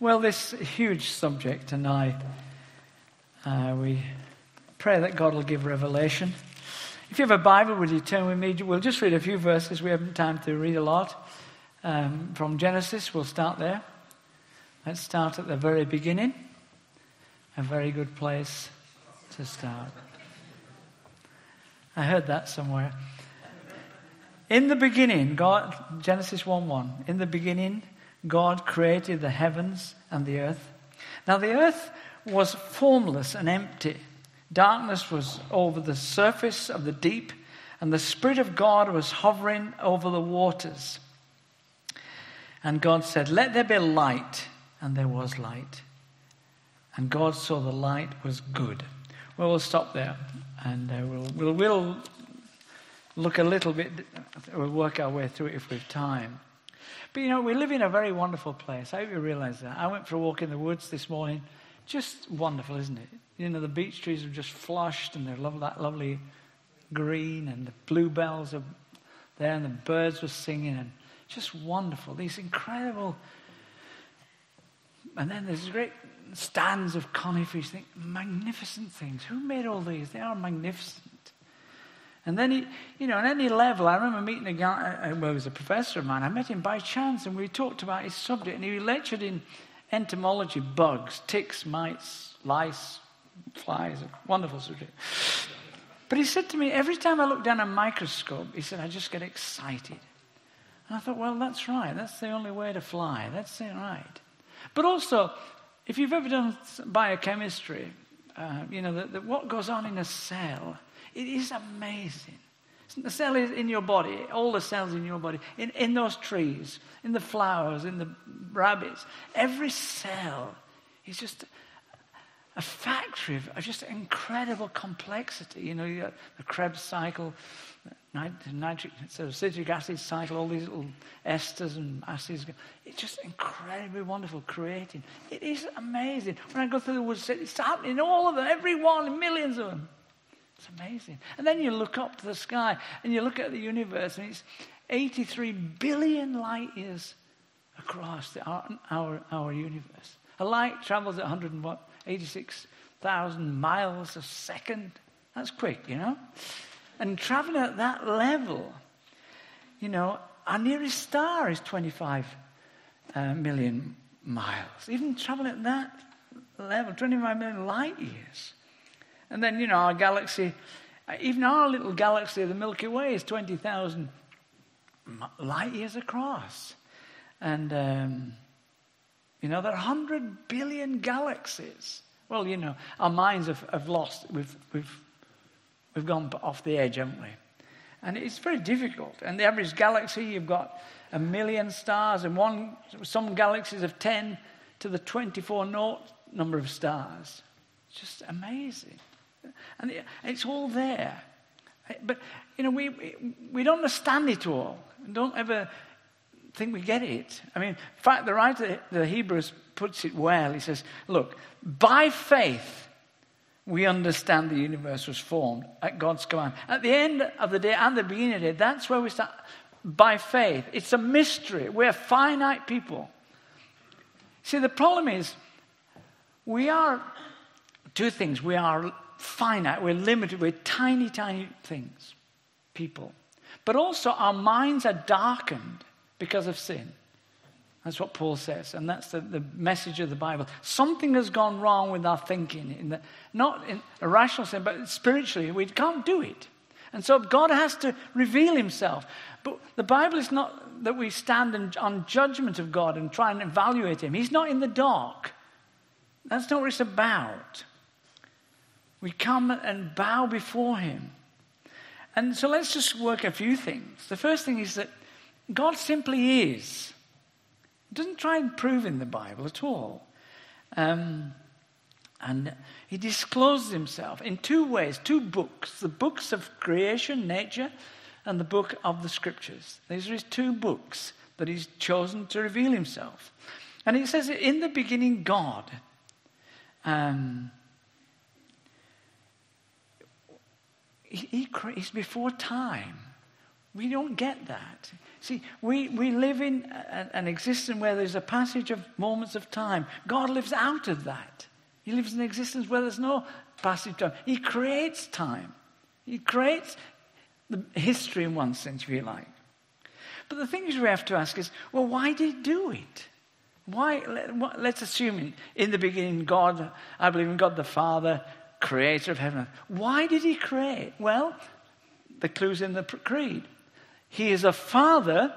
Well, this huge subject tonight, uh, we pray that God will give revelation. If you have a Bible, would you turn with me? We'll just read a few verses. We haven't time to read a lot. Um, from Genesis, we'll start there. Let's start at the very beginning. A very good place to start. I heard that somewhere. In the beginning, God, Genesis 1 1. In the beginning, God created the heavens and the earth. Now, the earth was formless and empty. Darkness was over the surface of the deep, and the Spirit of God was hovering over the waters. And God said, Let there be light. And there was light. And God saw the light was good. Well, we'll stop there and uh, we'll, we'll, we'll look a little bit, we'll work our way through it if we have time. But you know, we live in a very wonderful place. I hope you realize that. I went for a walk in the woods this morning. Just wonderful, isn't it? You know, the beech trees are just flushed and they're love, that lovely green and the bluebells are there and the birds were singing and just wonderful. These incredible. And then there's great stands of conifers. Think magnificent things. Who made all these? They are magnificent. And then he, you know, on any level, I remember meeting a guy, uh, well, he was a professor of mine. I met him by chance and we talked about his subject. And he lectured in entomology, bugs, ticks, mites, lice, flies, a wonderful subject. But he said to me, every time I look down a microscope, he said, I just get excited. And I thought, well, that's right. That's the only way to fly. That's it, right. But also, if you've ever done biochemistry, uh, you know, that what goes on in a cell it is amazing. The cell is in your body, all the cells in your body, in, in those trees, in the flowers, in the rabbits. Every cell is just a factory of, just incredible complexity. You know, you got the Krebs cycle, nitric, so citric acid cycle, all these little esters and acids. It's just incredibly wonderful creating. It is amazing. When I go through the woods, it's happening, all of them, every one, millions of them. It's amazing. And then you look up to the sky and you look at the universe, and it's 83 billion light years across the, our, our, our universe. A light travels at 186,000 miles a second. That's quick, you know? And traveling at that level, you know, our nearest star is 25 uh, million miles. Even traveling at that level, 25 million light years. And then, you know, our galaxy, even our little galaxy, the Milky Way, is 20,000 light years across. And, um, you know, there are 100 billion galaxies. Well, you know, our minds have, have lost, we've, we've, we've gone off the edge, haven't we? And it's very difficult. And the average galaxy, you've got a million stars, and one, some galaxies have 10 to the 24 naught number of stars. Just amazing. And it's all there. But, you know, we, we don't understand it all. Don't ever think we get it. I mean, in fact, the writer the Hebrews puts it well. He says, look, by faith, we understand the universe was formed at God's command. At the end of the day and the beginning of the day, that's where we start. By faith. It's a mystery. We're finite people. See, the problem is we are two things. We are finite, we're limited, we're tiny, tiny things, people. But also, our minds are darkened because of sin. That's what Paul says, and that's the, the message of the Bible. Something has gone wrong with our thinking, in the, not in a rational sense, but spiritually. We can't do it. And so God has to reveal himself. But the Bible is not that we stand in, on judgment of God and try and evaluate him. He's not in the dark. That's not what it's about. We come and bow before Him. And so let's just work a few things. The first thing is that God simply is. He doesn't try and prove in the Bible at all. Um, and he discloses himself in two ways, two books the books of creation, nature, and the book of the scriptures. These are his two books that he's chosen to reveal himself. And he says, In the beginning, God. Um, he, he, he's before time. We don't get that. See, we, we live in a, an existence where there's a passage of moments of time. God lives out of that. He lives in an existence where there's no passage of time. He creates time. He creates the history in one sense, if you like. But the things we have to ask is, well, why did he do it? Why? Let's assume in the beginning, God, I believe in God the Father, creator of heaven. Why did he create? Well, the clue's in the creed. He is a father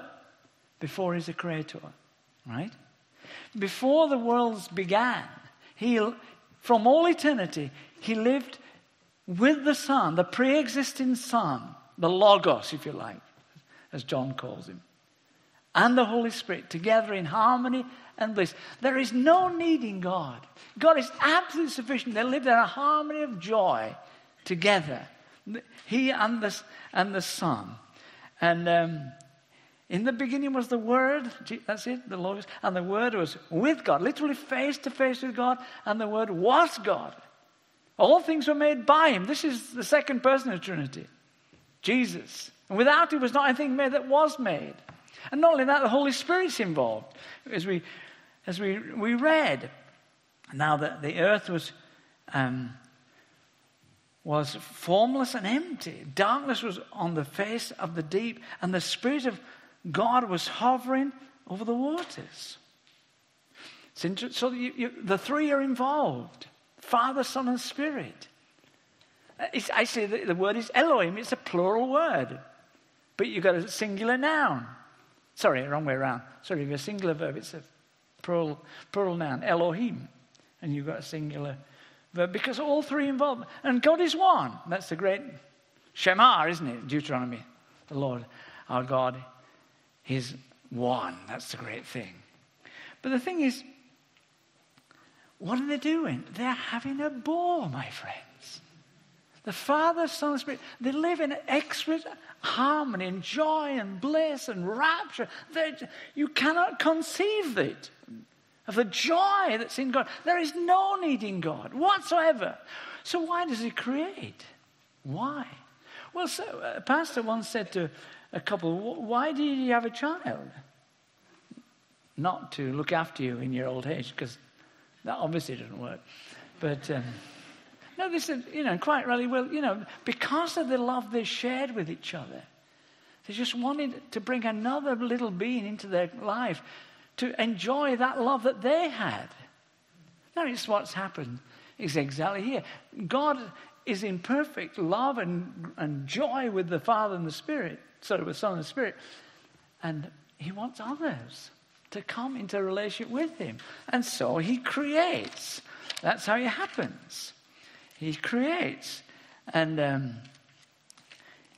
before he's a creator, right? Before the worlds began, he, from all eternity, he lived with the Son, the pre existing Son, the Logos, if you like, as John calls him, and the Holy Spirit together in harmony and bliss. There is no need in God. God is absolutely sufficient. They live in a harmony of joy together, He and the, and the Son. And um, in the beginning was the Word, that's it, the Logos, and the Word was with God, literally face to face with God, and the Word was God. All things were made by Him. This is the second person of Trinity, Jesus. And without Him was not anything made that was made. And not only that, the Holy Spirit's involved. As we, as we, we read, now that the earth was um, was formless and empty. Darkness was on the face of the deep, and the Spirit of God was hovering over the waters. So you, you, the three are involved Father, Son, and Spirit. Uh, it's, I say the, the word is Elohim, it's a plural word, but you've got a singular noun. Sorry, wrong way around. Sorry, a singular verb, it's a plural, plural noun, Elohim, and you've got a singular verb because all three involve, and God is one. That's the great Shema, isn't it? Deuteronomy. The Lord, our God, is one. That's the great thing. But the thing is, what are they doing? They're having a ball, my friends. The Father, Son, and Spirit, they live in exquisite harmony and joy and bliss and rapture. They're, you cannot conceive it of the joy that's in God. There is no need in God whatsoever. So, why does He create? Why? Well, so, a pastor once said to a couple, Why did you have a child? Not to look after you in your old age, because that obviously doesn't work. But. Um, no, this is, you know, quite really well, you know, because of the love they shared with each other. They just wanted to bring another little being into their life to enjoy that love that they had. Now, it's what's happened is exactly here. God is in perfect love and, and joy with the Father and the Spirit, sort of with Son and the Spirit. And He wants others to come into a relationship with Him. And so He creates. That's how it happens. He creates. And um,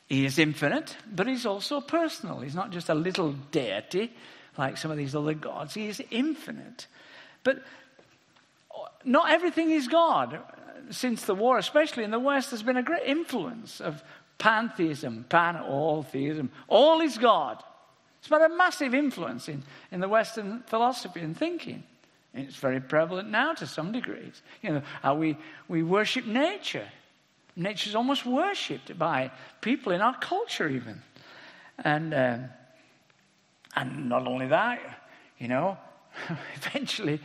He is infinite, but He's also personal. He's not just a little deity like some of these other gods. He is infinite. But not everything is God. Since the war, especially in the West, there's been a great influence of pantheism, pan all theism. All is God. It's been a massive influence in, in the Western philosophy and thinking. It's very prevalent now to some degrees. You know, how we, we worship nature. Nature is almost worshipped by people in our culture, even. And um, and not only that, you know, eventually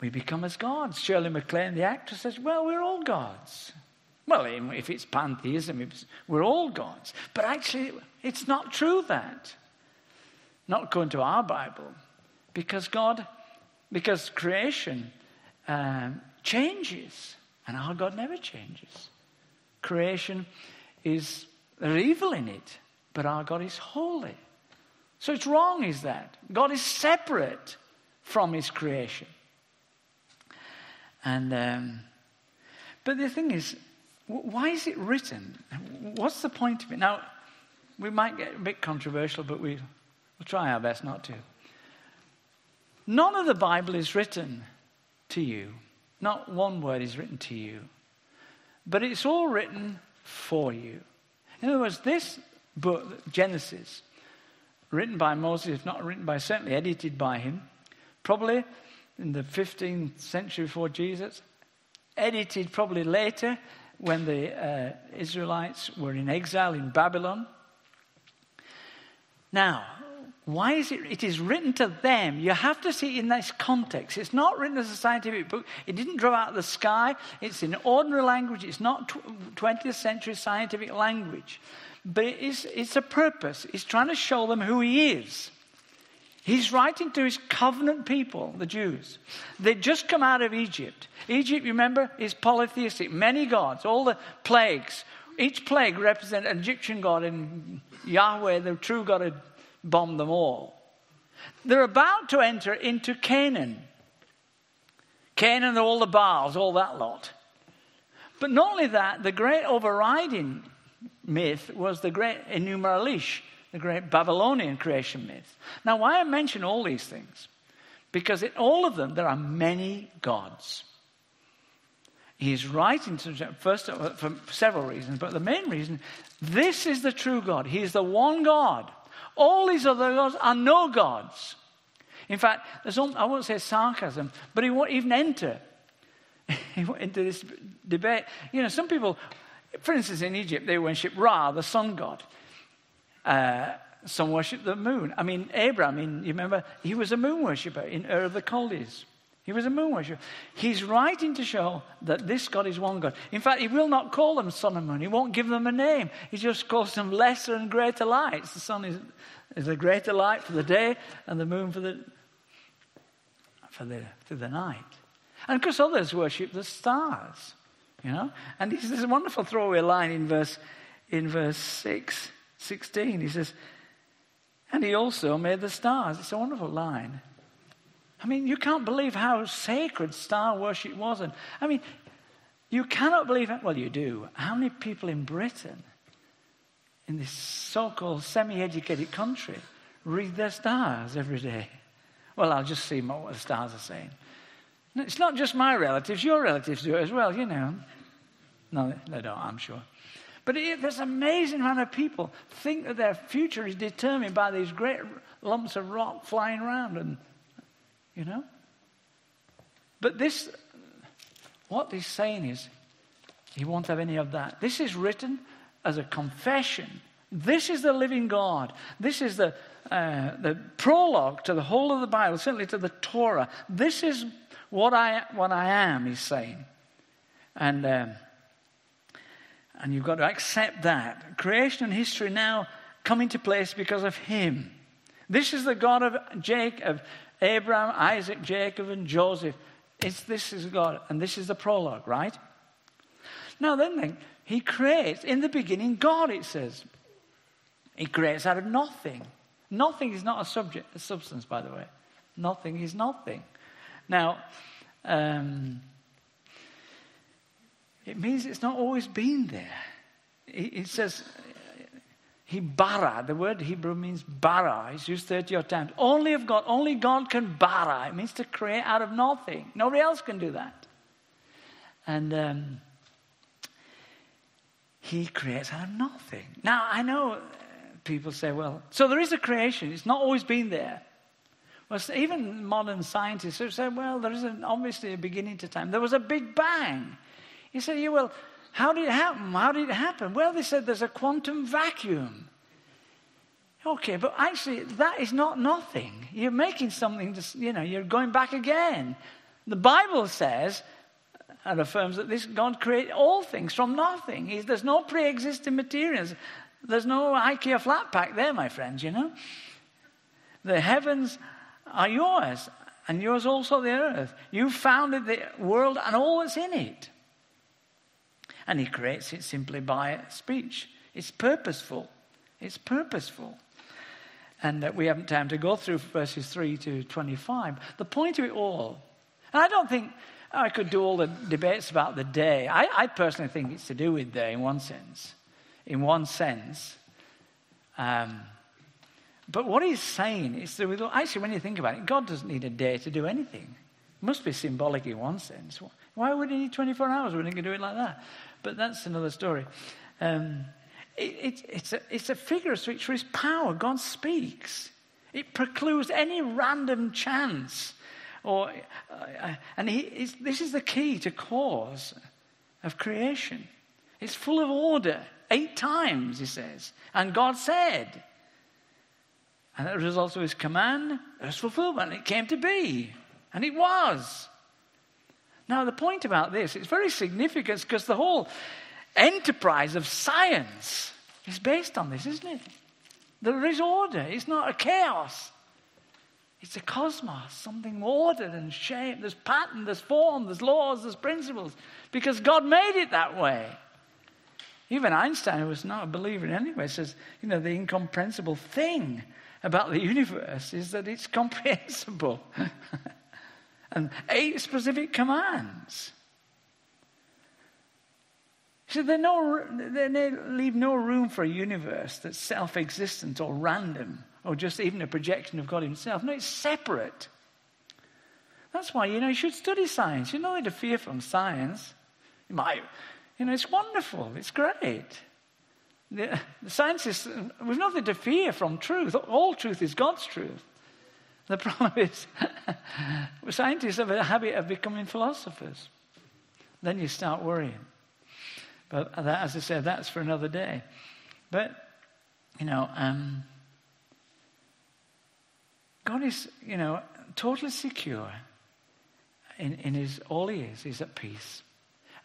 we become as gods. Shirley MacLaine, the actress, says, Well, we're all gods. Well, if it's pantheism, it's, we're all gods. But actually, it's not true that. Not according to our Bible. Because God, because creation um, changes, and our God never changes. Creation is, there's evil in it, but our God is holy. So it's wrong, is that? God is separate from his creation. And, um, but the thing is, why is it written? What's the point of it? Now, we might get a bit controversial, but we, we'll try our best not to. None of the Bible is written to you. Not one word is written to you. But it's all written for you. In other words, this book, Genesis, written by Moses, if not written by, certainly edited by him, probably in the 15th century before Jesus, edited probably later when the uh, Israelites were in exile in Babylon. Now, why is it? It is written to them. You have to see it in this context. It's not written as a scientific book. It didn't drop out of the sky. It's in ordinary language. It's not 20th century scientific language. But it is, it's a purpose. It's trying to show them who he is. He's writing to his covenant people, the Jews. They'd just come out of Egypt. Egypt, remember, is polytheistic, many gods, all the plagues. Each plague represents an Egyptian god, and Yahweh, the true God, had bombed them all. They're about to enter into Canaan. Canaan, all the Baals, all that lot. But not only that, the great overriding myth was the great Enuma Elish, the great Babylonian creation myth. Now, why I mention all these things? Because in all of them, there are many gods. He's writing to, first for several reasons, but the main reason this is the true God. He is the one God. All these other gods are no gods. In fact, there's I won't say sarcasm, but he won't even enter into this debate. You know, some people, for instance, in Egypt, they worship Ra, the sun god. Uh, some worship the moon. I mean, Abraham, in, you remember, he was a moon worshipper in Ur of the Chaldees. He was a moon worshiper. He's writing to show that this God is one God. In fact, he will not call them sun and moon. He won't give them a name. He just calls them lesser and greater lights. The sun is, is a greater light for the day, and the moon for the for the for the night. And of course, others worship the stars. You know, and he there's this wonderful throwaway line in verse in verse 6, 16. He says, "And he also made the stars." It's a wonderful line. I mean, you can't believe how sacred star worship was. And I mean, you cannot believe it. Well, you do. How many people in Britain, in this so called semi educated country, read their stars every day? Well, I'll just see what the stars are saying. It's not just my relatives, your relatives do it as well, you know. No, they don't, I'm sure. But it, this amazing amount of people think that their future is determined by these great lumps of rock flying around and you know? But this, what he's saying is, he won't have any of that. This is written as a confession. This is the living God. This is the, uh, the prologue to the whole of the Bible, certainly to the Torah. This is what I, what I am, he's saying. And, um, and you've got to accept that. Creation and history now come into place because of him. This is the God of Jacob, Abraham, Isaac, Jacob, and Joseph. It's, this is God, and this is the prologue, right? Now, then, then, he creates, in the beginning, God, it says. He creates out of nothing. Nothing is not a subject, a substance, by the way. Nothing is nothing. Now, um, it means it's not always been there. It, says he bara. The word Hebrew means bara. It's used 30 odd times. Only of God. Only God can bara. It means to create out of nothing. Nobody else can do that. And um, he creates out of nothing. Now, I know people say, well, so there is a creation. It's not always been there. Well, even modern scientists have said, well, there is an, obviously a beginning to time. There was a big bang. You say, yeah, well, how did it happen? How did it happen? Well, they said there's a quantum vacuum. Okay, but actually, that is not nothing. You're making something, to, you know, you're going back again. The Bible says and affirms that this God created all things from nothing. He's, there's no pre existing materials. There's no IKEA flat pack there, my friends, you know. The heavens are yours, and yours also the earth. You founded the world and all that's in it. And he creates it simply by speech. It's purposeful. It's purposeful. And uh, we haven't time to go through verses 3 to 25. The point of it all, and I don't think I could do all the debates about the day. I, I personally think it's to do with day in one sense. In one sense. Um, but what he's saying is that, actually, when you think about it, God doesn't need a day to do anything. It must be symbolic in one sense. Why would he need 24 hours when he can do it like that? But that's another story. Um, it, it, it's, a, it's a figure of speech for his power. God speaks. It precludes any random chance. Or, uh, and he, this is the key to cause of creation. It's full of order. Eight times, he says. And God said. And as a result of his command, there's fulfillment. It came to be. And it was. Now, the point about this, it's very significant because the whole enterprise of science is based on this, isn't it? There is order. It's not a chaos. It's a cosmos, something ordered and shaped. There's pattern, there's form, there's laws, there's principles, because God made it that way. Even Einstein, who was not a believer in any way, says, you know, the incomprehensible thing about the universe is that it's comprehensible. And eight specific commands. So they, no, they leave no room for a universe that's self existent or random or just even a projection of God Himself. No, it's separate. That's why, you know, you should study science. You know, to fear from science. You might, you know, it's wonderful, it's great. The, the scientists, we've nothing to fear from truth. All truth is God's truth. The problem is, scientists have a habit of becoming philosophers. Then you start worrying. But that, as I said, that's for another day. But, you know, um, God is, you know, totally secure in, in his, all he is, he's at peace.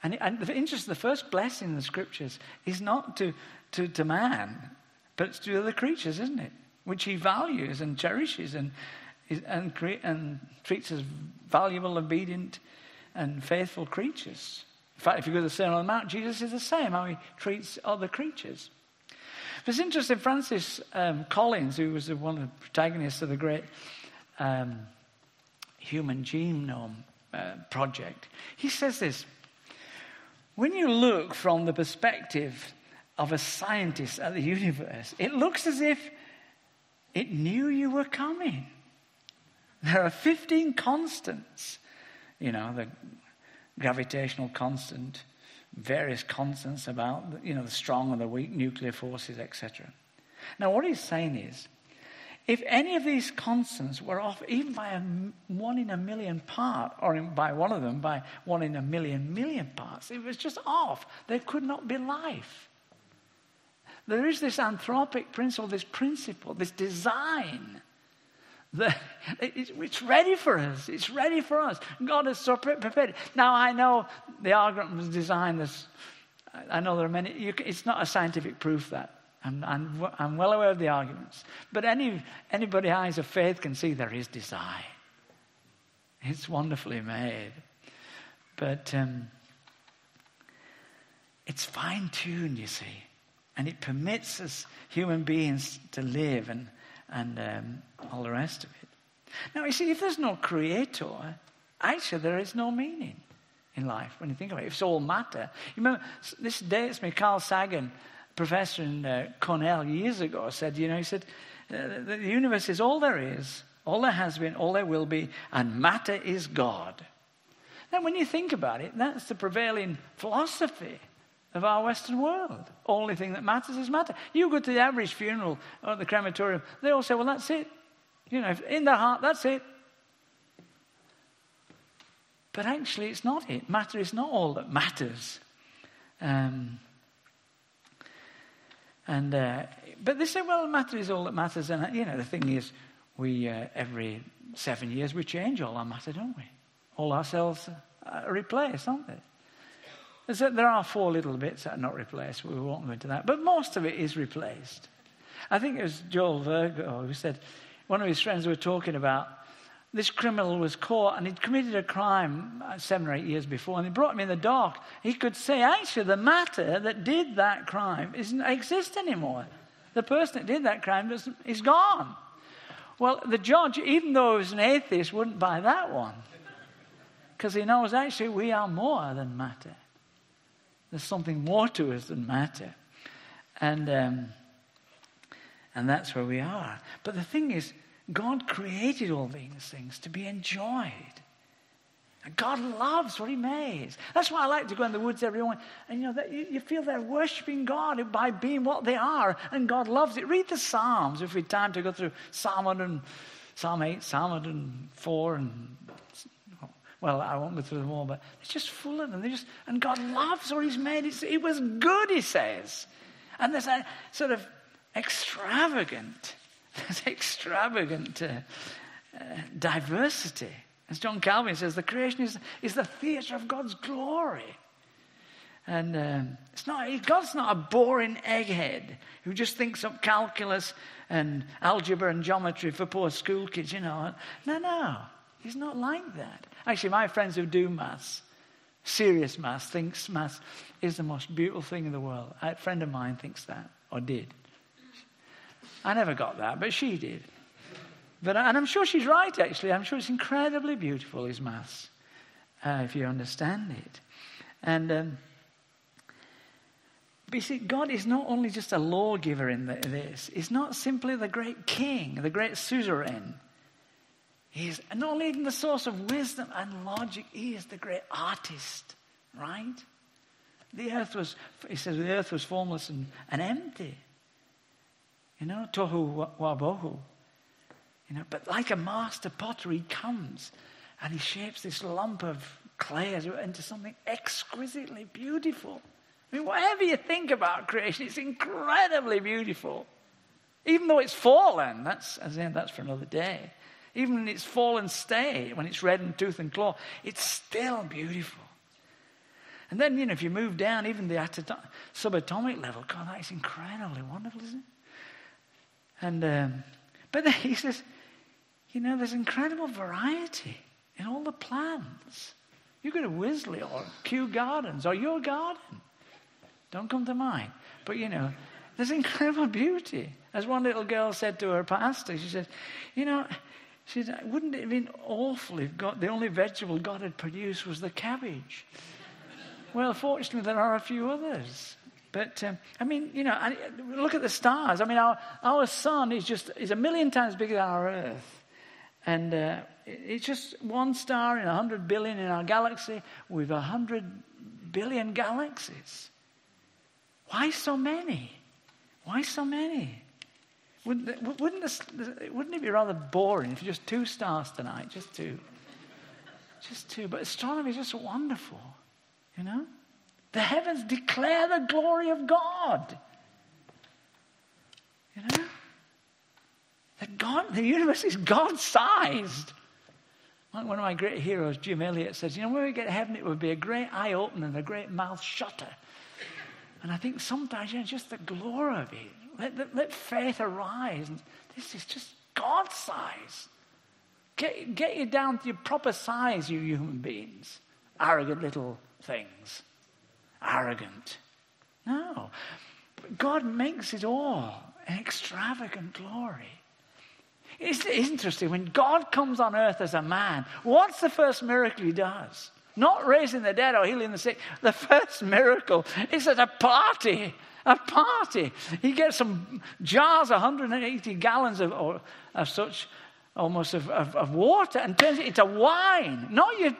And, and the interest, the first blessing in the scriptures is not to, to, to man, but it's to other creatures, isn't it? Which he values and cherishes and, and, and treats as valuable, obedient, and faithful creatures. In fact, if you go to the Sermon on the Mount, Jesus is the same, how he treats other creatures. But it's interesting, Francis um, Collins, who was one of the protagonists of the great um, human genome uh, project, he says this When you look from the perspective of a scientist at the universe, it looks as if it knew you were coming. There are 15 constants. You know, the gravitational constant, various constants about, you know, the strong and the weak nuclear forces, etc. Now, what he's saying is, if any of these constants were off even by a one in a million part, or in, by one of them by one in a million million parts, it was just off. There could not be life. There is this anthropic principle, this principle, this design. It's ready for us. It's ready for us. God has so prepared. it. Now, I know the argument was designed as, I know there are many, you, it's not a scientific proof that. I'm, I'm, I'm, well aware of the arguments. But any, anybody eyes of faith can see there is design. It's wonderfully made. But um, it's fine tuned, you see. And it permits us human beings to live and, and um, all the rest of it. Now, you see, if there's no creator, actually there is no meaning in life when you think about it. It's all matter. You remember, this dates me, Carl Sagan, professor in uh, Cornell years ago, said, you know, he said, uh, the universe is all there is, all there has been, all there will be, and matter is God. Now, when you think about it, that's the prevailing philosophy of our Western world. Only thing that matters is matter. You go to the average funeral or the crematorium, they all say, well, that's it. You know, in their heart, that's it. But actually, it's not it. Matter is not all that matters. Um, and uh, but they say, well, matter is all that matters. And you know, the thing is, we uh, every seven years we change all our matter, don't we? All our cells are replaced, aren't they? There are four little bits that are not replaced. We won't go into that. But most of it is replaced. I think it was Joel Virgo who said, one of his friends were talking about this criminal was caught and he'd committed a crime seven or eight years before and they brought him in the dock. He could say, actually, the matter that did that crime doesn't exist anymore. The person that did that crime is gone. Well, the judge, even though he was an atheist, wouldn't buy that one because he knows actually we are more than matter. There's something more to us than matter. And, um, and that's where we are. But the thing is, God created all these things to be enjoyed. And God loves what He made. That's why I like to go in the woods every morning. And you know, that you, you, feel they're worshiping God by being what they are. And God loves it. Read the Psalms if we had time to go through Psalm 100, Psalm 8, Psalm 104, and well, I won't go through them all, but it's just full of them. Just, and God loves what He's made. It's, it was good, He says. And there's a sort of extravagant There's extravagant uh, uh, diversity. As John Calvin says, the creation is, is the theatre of God's glory. And um, it's not, God's not a boring egghead who just thinks up calculus and algebra and geometry for poor school kids, you know. No, no, he's not like that. Actually, my friends who do Mass, serious Mass, thinks Mass is the most beautiful thing in the world. A friend of mine thinks that, or did. I never got that, but she did. But, and I'm sure she's right, actually. I'm sure it's incredibly beautiful, his Mass, uh, if you understand it. And um, but you see, God is not only just a lawgiver in this, He's not simply the great king, the great suzerain. He's not only the source of wisdom and logic, He is the great artist, right? The earth was, He says, the earth was formless and, and empty. You know, tohu wabohu. You know, but like a master potter, he comes and he shapes this lump of clay into something exquisitely beautiful. I mean, whatever you think about creation, it's incredibly beautiful. Even though it's fallen, that's, as in, that's for another day. Even in its fallen state, when it's red in tooth and claw, it's still beautiful. And then, you know, if you move down, even the subatomic level, God, that is incredibly wonderful, isn't it? And, um, but then he says, you know, there's incredible variety in all the plants. You go to Wisley or Kew Gardens or your garden. Don't come to mine. But you know, there's incredible beauty. As one little girl said to her pastor, she said, You know, she said, wouldn't it have been awful if God, the only vegetable God had produced was the cabbage? well, fortunately, there are a few others. But um, I mean, you know, look at the stars. I mean, our, our sun is just is a million times bigger than our Earth, and uh, it's just one star in a hundred billion in our galaxy with a hundred billion galaxies. Why so many? Why so many? Wouldn't, wouldn't, this, wouldn't it be rather boring if you just two stars tonight? Just two. Just two. But astronomy is just wonderful, you know? The heavens declare the glory of God. You know? That God, the universe is God sized. One of my great heroes, Jim Elliot, says, You know, when we get to heaven, it would be a great eye opener and a great mouth shutter and I think sometimes, you know, just the glory of it. Let, let, let faith arise. And this is just God size. Get, get you down to your proper size, you human beings. Arrogant little things. Arrogant. No. But God makes it all an extravagant glory. It's interesting. When God comes on earth as a man, what's the first miracle he does? Not raising the dead or healing the sick. The first miracle is at a party. A party. He gets some jars, 180 gallons of, or, of such, almost of, of, of water, and turns it into wine. Not your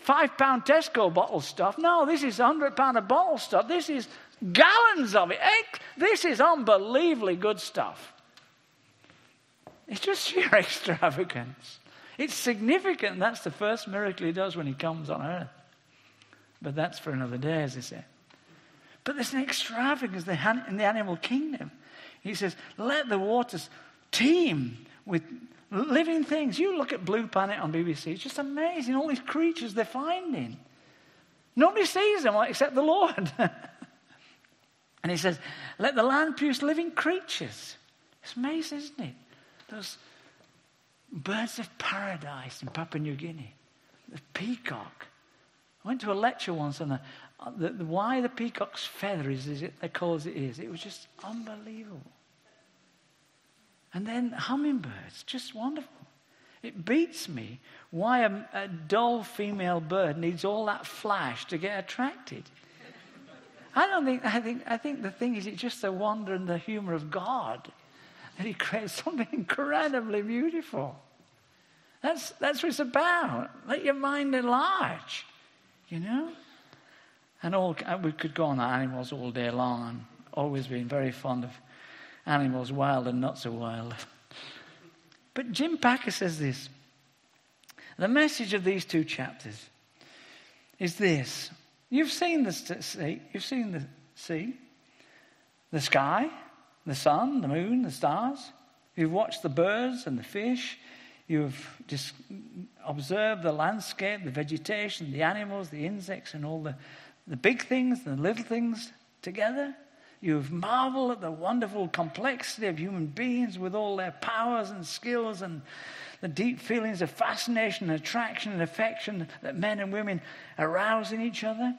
five pound Tesco bottle stuff. No, this is 100 pound bottle stuff. This is gallons of it. This is unbelievably good stuff. It's just sheer extravagance. It's significant. That's the first miracle he does when he comes on earth. But that's for another day, as he said. But there's an extravagance in the animal kingdom. He says, let the waters teem with living things. You look at Blue Planet on BBC, it's just amazing. All these creatures they're finding. Nobody sees them except the Lord. and he says, let the land produce living creatures. It's amazing, isn't it? Those birds of paradise in Papua New Guinea, the peacock. I went to a lecture once on the, the, why the peacock's feather is as it, they it is. It was just unbelievable. And then hummingbirds, just wonderful. It beats me why a, a dull female bird needs all that flash to get attracted. I don't think, I think, I think the thing is, it's just the wonder and the humor of God that He creates something incredibly beautiful. That's, that's what it's about. Let your mind enlarge, you know? And all, uh, we could go on animals all day long. I'm always been very fond of animals, wild and not so wild. But Jim Packer says this The message of these two chapters is this. You've seen the sea, you've seen the sea, the sky, the sun, the moon, the stars. You've watched the birds and the fish. You've just observed the landscape, the vegetation, the animals, the insects, and all the, the big things and the little things together. You've marveled at the wonderful complexity of human beings with all their powers and skills and the deep feelings of fascination, attraction, and affection that men and women arouse in each other.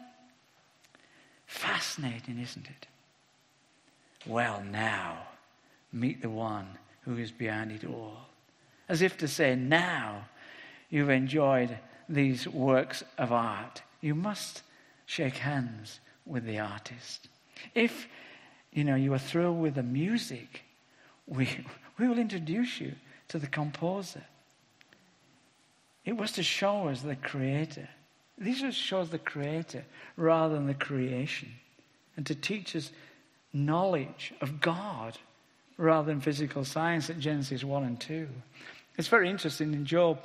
Fascinating, isn't it? Well, now, meet the one who is behind it all. As if to say, now you've enjoyed these works of art, you must shake hands with the artist. If you know you are thrilled with the music, we, we will introduce you to the composer. It was to show us the creator. This just shows the creator rather than the creation. And to teach us knowledge of God rather than physical science at Genesis 1 and 2. It's very interesting in Job.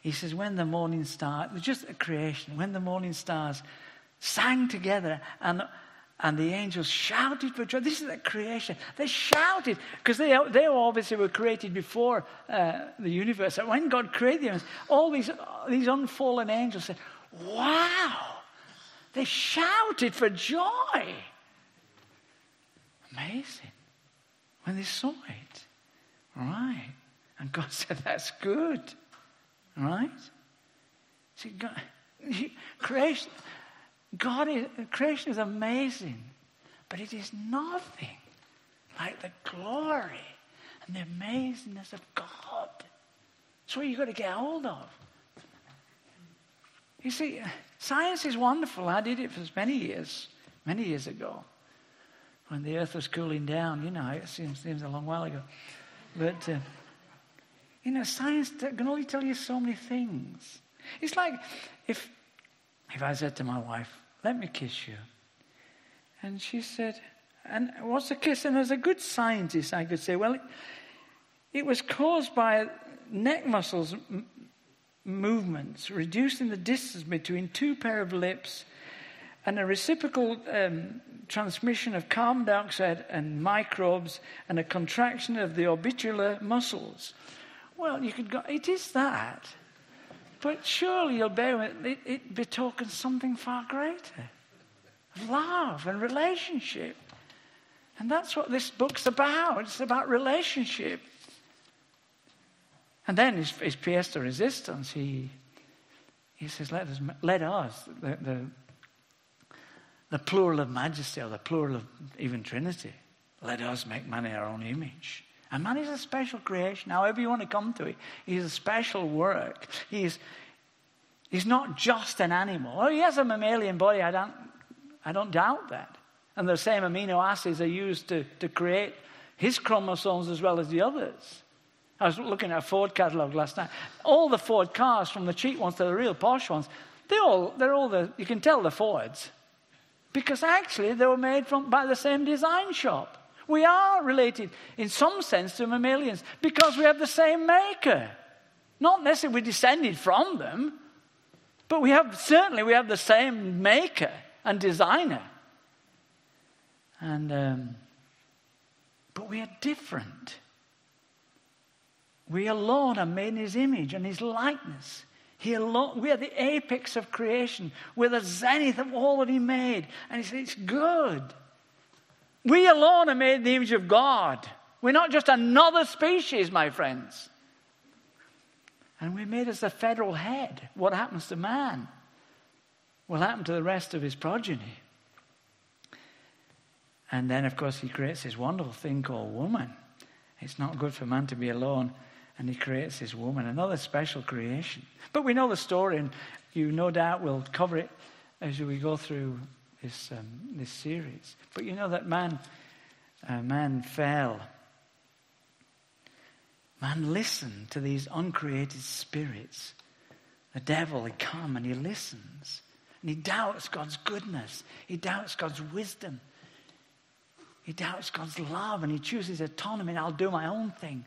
He says, when the morning star, just a creation, when the morning stars sang together and and the angels shouted for joy. This is a creation. They shouted because they, they obviously were created before uh, the universe. And when God created them, all these, these unfallen angels said, Wow! They shouted for joy. Amazing. When they saw it. Right. And God said, That's good. Right? See, God, creation, God is, creation is amazing, but it is nothing like the glory and the amazingness of God. That's what you've got to get hold of. You see, science is wonderful. I did it for many years, many years ago, when the earth was cooling down. You know, it seems, seems a long while ago. But, uh, you know, science can only tell you so many things. It's like if, if I said to my wife, let me kiss you. And she said, And what's a kiss? And as a good scientist, I could say, Well, it, it was caused by neck muscles m- movements, reducing the distance between two pair of lips and a reciprocal um, transmission of carbon dioxide and microbes and a contraction of the orbicular muscles. Well, you could go, it is that. But surely you'll bear with it, it betokens something far greater love and relationship. And that's what this book's about. It's about relationship. And then his, his pièce de resistance, he, he says, let us, let us the, the, the plural of majesty or the plural of even Trinity, let us make man in our own image. And man is a special creation, however you want to come to it. He's a special work. He's, he's not just an animal. Oh, he has a mammalian body, I don't, I don't doubt that. And the same amino acids are used to, to create his chromosomes as well as the others. I was looking at a Ford catalogue last night. All the Ford cars, from the cheap ones to the real posh ones, they all, they're all the, you can tell the Fords. Because actually they were made from, by the same design shop. We are related in some sense to mammalians because we have the same maker. Not necessarily we descended from them, but we have certainly we have the same maker and designer. And um, but we are different. We alone are made in his image and his likeness. He alone, we are the apex of creation. We're the zenith of all that he made. And he said, it's good. We alone are made in the image of God. We're not just another species, my friends. And we're made as the federal head. What happens to man will happen to the rest of his progeny. And then, of course, he creates this wonderful thing called woman. It's not good for man to be alone, and he creates this woman, another special creation. But we know the story, and you no doubt will cover it as we go through this, um, this series. But you know that man, uh, man fell. Man listened to these uncreated spirits. The devil, he come and he listens. And he doubts God's goodness. He doubts God's wisdom. He doubts God's love and he chooses autonomy I'll do my own thing.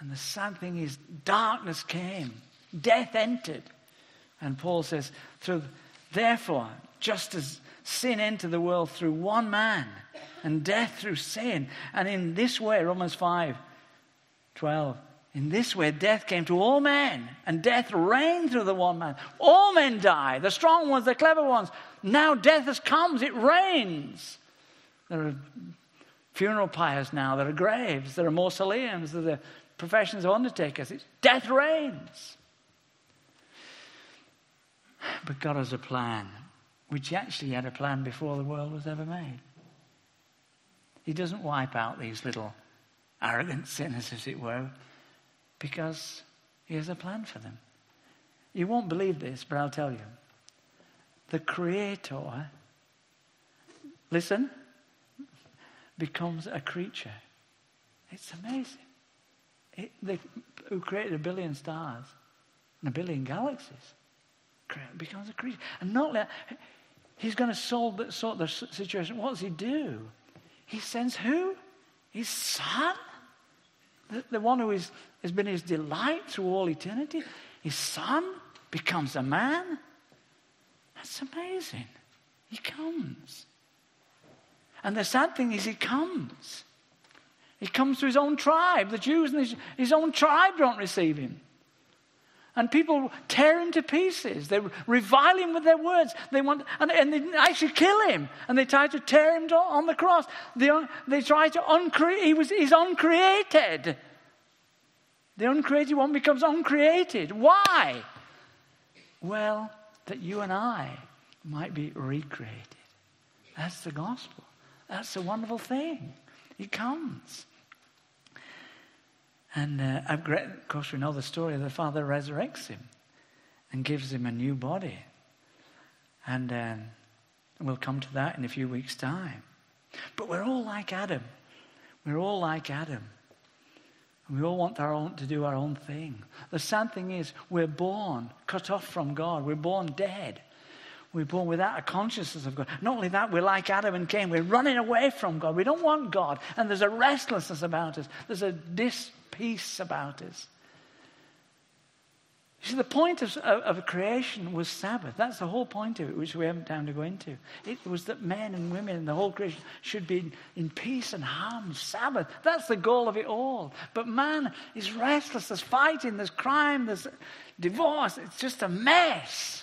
And the sad thing is, darkness came, death entered. And Paul says, through, therefore, just as sin entered the world through one man and death through sin. And in this way, Romans 5 12, in this way, death came to all men, and death reigned through the one man. All men die, the strong ones, the clever ones. Now death has come, it reigns. There are funeral pyres now, there are graves, there are mausoleums, there are professions of undertakers. It's, death reigns. But God has a plan, which He actually had a plan before the world was ever made. He doesn't wipe out these little arrogant sinners, as it were, because He has a plan for them. You won't believe this, but I'll tell you. The Creator, listen, becomes a creature. It's amazing. It, they, who created a billion stars and a billion galaxies becomes a creature. And not that, he's going to solve the, sort the situation. What does he do? He sends who? His son? The, the one who is, has been his delight through all eternity? His son becomes a man? That's amazing. He comes. And the sad thing is, he comes. He comes to his own tribe. The Jews and his, his own tribe don't receive him. And people tear him to pieces. They revile him with their words. They want, and, and they actually kill him. And they try to tear him to, on the cross. They, they try to uncreate. He was, he's uncreated. The uncreated one becomes uncreated. Why? Well, that you and I might be recreated. That's the gospel. That's a wonderful thing. He comes. And uh, of course, we know the story. The Father resurrects him and gives him a new body. And um, we'll come to that in a few weeks' time. But we're all like Adam. We're all like Adam. And we all want our own, to do our own thing. The sad thing is, we're born cut off from God. We're born dead. We're born without a consciousness of God. Not only that, we're like Adam and Cain. We're running away from God. We don't want God. And there's a restlessness about us. There's a dis peace about us. You see, the point of, of, creation was Sabbath. That's the whole point of it, which we haven't time to go into. It was that men and women and the whole creation should be in peace and harmony. Sabbath. That's the goal of it all. But man is restless. There's fighting, there's crime, there's divorce. It's just a mess.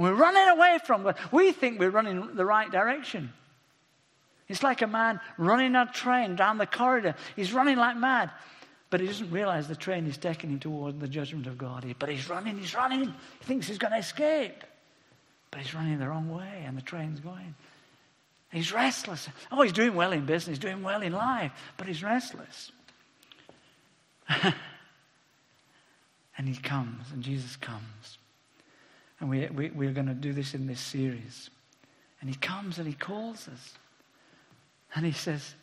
And we're running away from God. We think we're running the right direction. It's like a man running a train down the corridor. He's running like mad. But he doesn't realize the train is taking him toward the judgment of God. But he's running, he's running. He thinks he's going to escape. But he's running the wrong way, and the train's going. He's restless. Oh, he's doing well in business, doing well in life, but he's restless. and he comes, and Jesus comes. And we, we, we're going to do this in this series. And he comes and he calls us. And he says,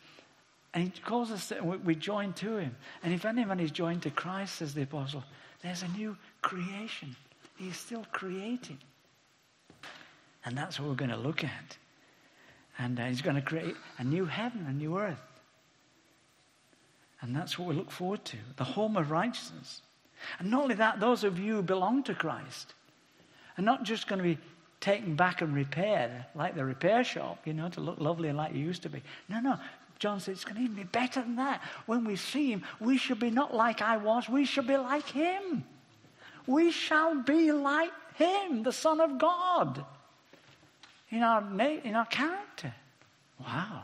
and he calls us, to, we join to him. And if anyone is joined to Christ, says the apostle, there's a new creation. He's still creating. And that's what we're going to look at. And uh, he's going to create a new heaven, a new earth. And that's what we look forward to the home of righteousness. And not only that, those of you who belong to Christ are not just going to be taken back and repaired like the repair shop, you know, to look lovely and like you used to be. No, no. John said, It's going to even be better than that. When we see him, we should be not like I was, we should be like him. We shall be like him, the Son of God, in our, in our character. Wow.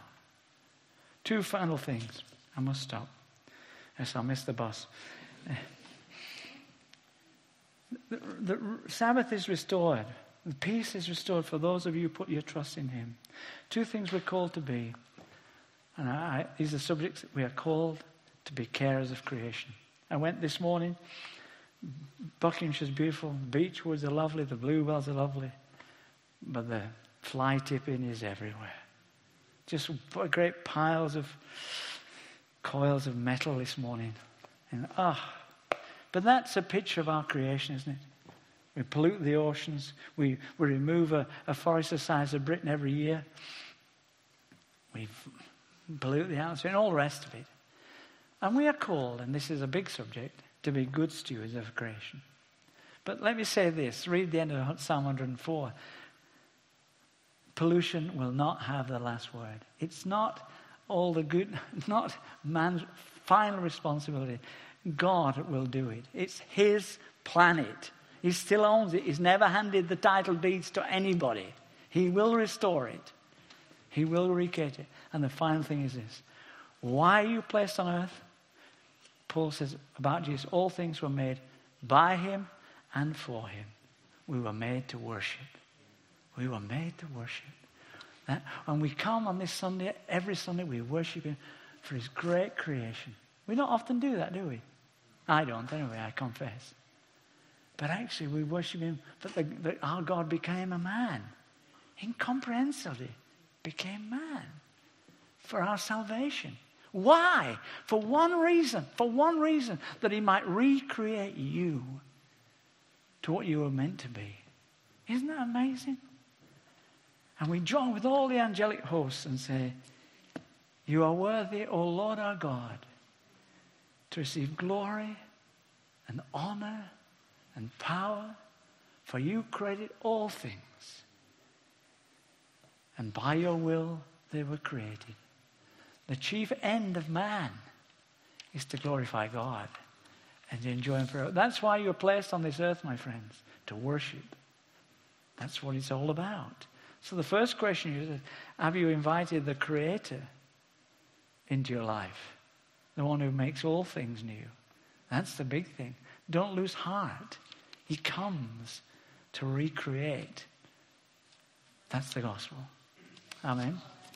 Two final things. I must stop. Yes, I'll miss the bus. The, the, Sabbath is restored. The peace is restored for those of you who put your trust in Him. Two things we're called to be and I, these are subjects that we are called to be carers of creation. I went this morning. Buckinghamshire's beautiful. The beechwoods are lovely. The bluebells are lovely. But the fly tipping is everywhere. Just great piles of coils of metal this morning. And ah, oh, but that's a picture of our creation, isn't it? We pollute the oceans. We, we remove a, a forest the size of Britain every year. We've pollute the atmosphere, and all the rest of it. And we are called, and this is a big subject, to be good stewards of creation. But let me say this read the end of Psalm 104. pollution will not have the last word. It's not all the good, not man's final responsibility. God will do it. It's His planet. He still owns it. He's never handed the title deeds to anybody. He will restore it. He will recreate it. And the final thing is this why are you placed on earth? Paul says about Jesus, all things were made by him and for him. We were made to worship. We were made to worship. When we come on this Sunday, every Sunday, we worship him for his great creation. We don't often do that, do we? I don't, anyway, I confess. But actually, we worship him that, the, that our God became a man. Incomprehensibly became man for our salvation. Why? For one reason. For one reason that he might recreate you to what you were meant to be. Isn't that amazing? And we join with all the angelic hosts and say, You are worthy, O Lord our God, to receive glory and honor and power, for you created all things. And by your will they were created. The chief end of man is to glorify God and to enjoy Him forever. That's why you're placed on this earth, my friends, to worship. That's what it's all about. So the first question is Have you invited the Creator into your life? The one who makes all things new. That's the big thing. Don't lose heart. He comes to recreate. That's the gospel. Amen.